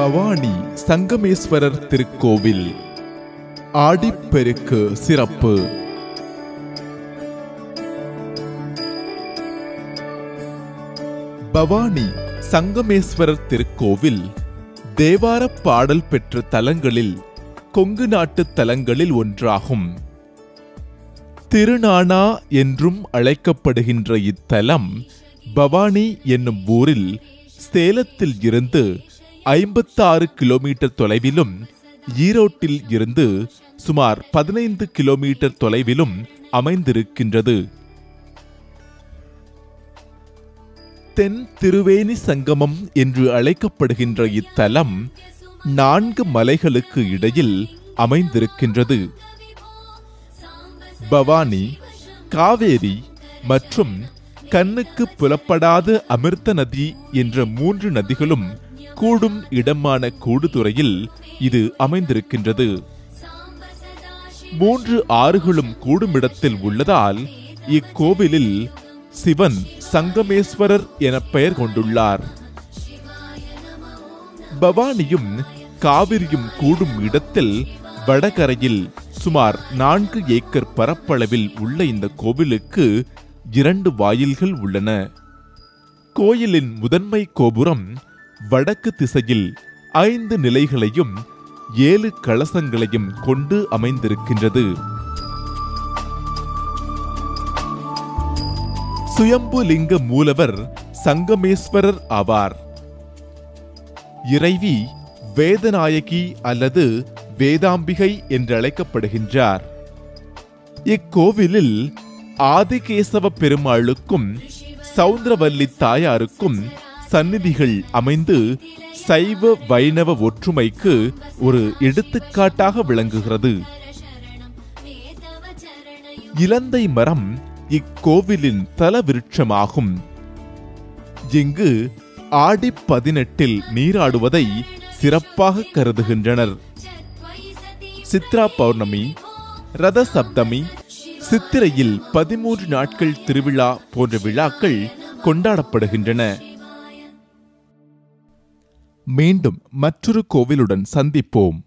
பவானி சங்கமேஸ்வரர் திருக்கோவில். ஆடிப்பெருக்கு சிறப்பு. பவானி சங்கமேஸ்வரர் திருக்கோவில் தேவார பாடல் பெற்ற தலங்களில் கொங்கு நாட்டு தலங்களில் ஒன்றாகும். திருநானா என்றும் அழைக்கப்படுகின்ற இத்தலம் பவானி என்னும் ஊரில் சேலத்தில் இருந்து ஐம்பத்தாறு கிலோமீட்டர் தொலைவிலும் ஈரோட்டில் இருந்து சுமார் பதினைந்து கிலோமீட்டர் தொலைவிலும் அமைந்திருக்கின்றது. தென் திருவேணி சங்கமம் என்று அழைக்கப்படுகின்ற இத்தலம் நான்கு மலைகளுக்கு இடையில் அமைந்திருக்கின்றது. பவானி காவேரி மற்றும் கண்ணுக்கு புலப்படாத அமிர்த நதி என்ற மூன்று நதிகளும் கூடும் இடமான கூடுதுறையில் இது அமைந்திருக்கின்றது. மூன்று ஆறுகளும் கூடும் இடத்தில் உள்ளதால் இக்கோவிலில் சிவன் சங்கமேஸ்வரர் என பெயர் கொண்டுள்ளார். பவானியும் காவிரியும் கூடும் இடத்தில் வடகரையில் சுமார் நான்கு ஏக்கர் பரப்பளவில் உள்ள இந்த கோவிலுக்கு இரண்டு வாயில்கள் உள்ளன. கோயிலின் முதன்மை கோபுரம் வடக்கு திசையில் ஐந்து நிலைகளையும் ஏழு கலசங்களையும் கொண்டு அமைந்திருக்கின்றது. சுயம்புலிங்க மூலவர் சங்கமேஸ்வரர் ஆவார். இறைவி வேதநாயகி அல்லது வேதாம்பிகை என்று அழைக்கப்படுகின்றார் இக்கோவிலில் ஆதிகேசவ பெருமாளுக்கும் சவுந்தரவல்லி தாயாருக்கும் சந்நிதிகள் அமைந்து சைவ வைணவ ஒற்றுமைக்கு ஒரு எடுத்துக்காட்டாக விளங்குகிறது. இலந்தை மரம் இக்கோவிலின் தல விருட்சமாகும் இங்கு ஆடி பதினெட்டில் நீராடுவதை சிறப்பாக கருதுகின்றனர். சித்ரா பௌர்ணமி ரத சப்தமி சித்திரையில் பதிமூன்று நாட்கள் திருவிழா போன்ற விழாக்கள் கொண்டாடப்படுகின்றன. மீண்டும் மற்றொரு கோவிலுடன் சந்திப்போம்.